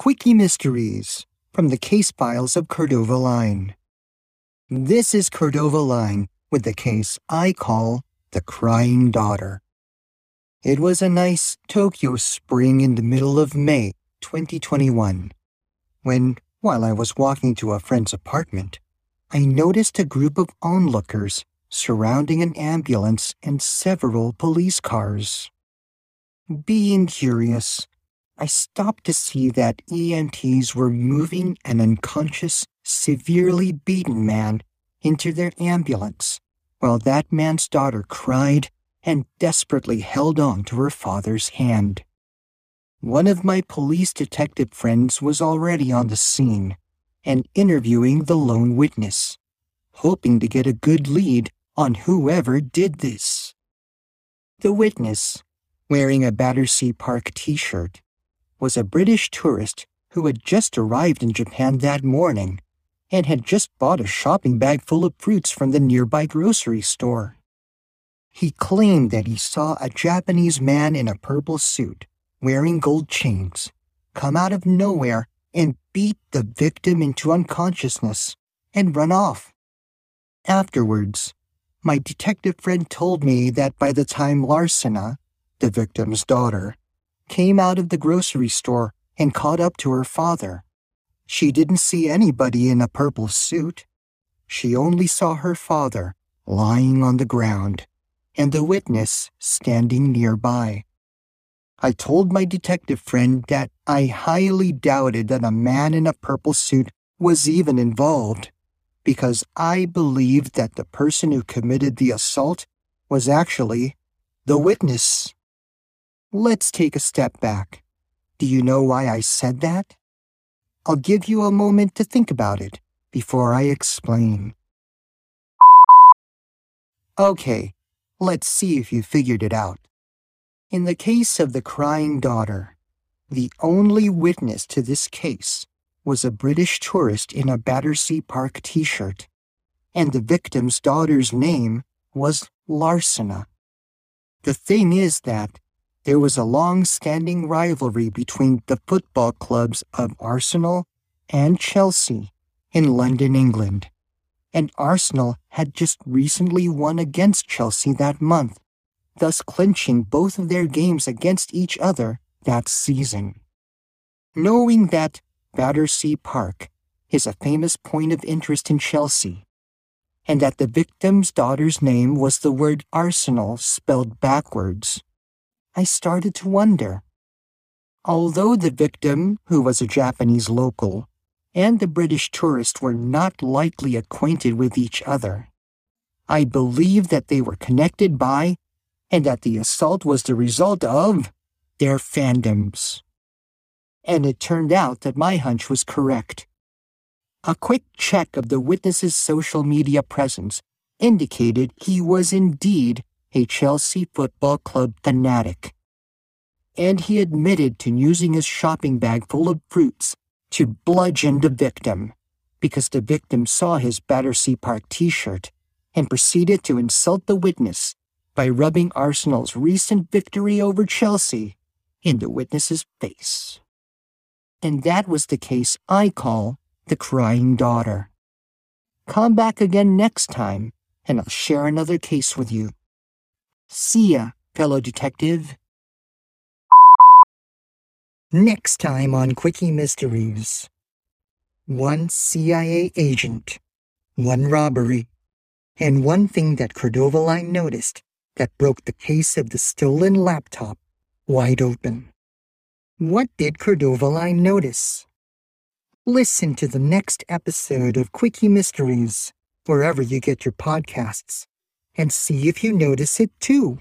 Quickie Mysteries from the case files of Cordova Line. This is Cordova Line with the case I call The Crying Daughter. It was a nice Tokyo spring in the middle of May 2021 when, while I was walking to a friend's apartment, I noticed a group of onlookers surrounding an ambulance and several police cars. Being curious, I stopped to see that EMTs were moving an unconscious, severely beaten man into their ambulance, while that man's daughter cried and desperately held on to her father's hand. One of my police detective friends was already on the scene and interviewing the lone witness, hoping to get a good lead on whoever did this. The witness, wearing a Battersea Park t shirt, was a British tourist who had just arrived in Japan that morning and had just bought a shopping bag full of fruits from the nearby grocery store. He claimed that he saw a Japanese man in a purple suit, wearing gold chains, come out of nowhere and beat the victim into unconsciousness and run off. Afterwards, my detective friend told me that by the time Larsena, the victim's daughter, came out of the grocery store and caught up to her father, she didn't see anybody in a purple suit. She only saw her father lying on the ground and the witness standing nearby. I told my detective friend that I highly doubted that a man in a purple suit was even involved because I believed that the person who committed the assault was actually the witness. Let's take a step back. Do you know why I said that? I'll give you a moment to think about it before I explain. Okay, let's see if you figured it out. In the case of the crying daughter, the only witness to this case was a British tourist in a Battersea Park t shirt, and the victim's daughter's name was Larsena. The thing is that there was a long standing rivalry between the football clubs of Arsenal and Chelsea in London, England. And Arsenal had just recently won against Chelsea that month, thus clinching both of their games against each other that season. Knowing that Battersea Park is a famous point of interest in Chelsea, and that the victim's daughter's name was the word Arsenal spelled backwards, I started to wonder. Although the victim, who was a Japanese local, and the British tourist were not likely acquainted with each other, I believe that they were connected by, and that the assault was the result of, their fandoms. And it turned out that my hunch was correct. A quick check of the witness's social media presence indicated he was indeed a Chelsea Football Club fanatic. And he admitted to using his shopping bag full of fruits to bludgeon the victim because the victim saw his Battersea Park t shirt and proceeded to insult the witness by rubbing Arsenal's recent victory over Chelsea in the witness's face. And that was the case I call the crying daughter. Come back again next time, and I'll share another case with you. See ya, fellow detective. Next time on Quickie Mysteries. One CIA agent, one robbery, and one thing that Cordova Line noticed that broke the case of the stolen laptop wide open. What did Cordova Line notice? Listen to the next episode of Quickie Mysteries, wherever you get your podcasts and see if you notice it too.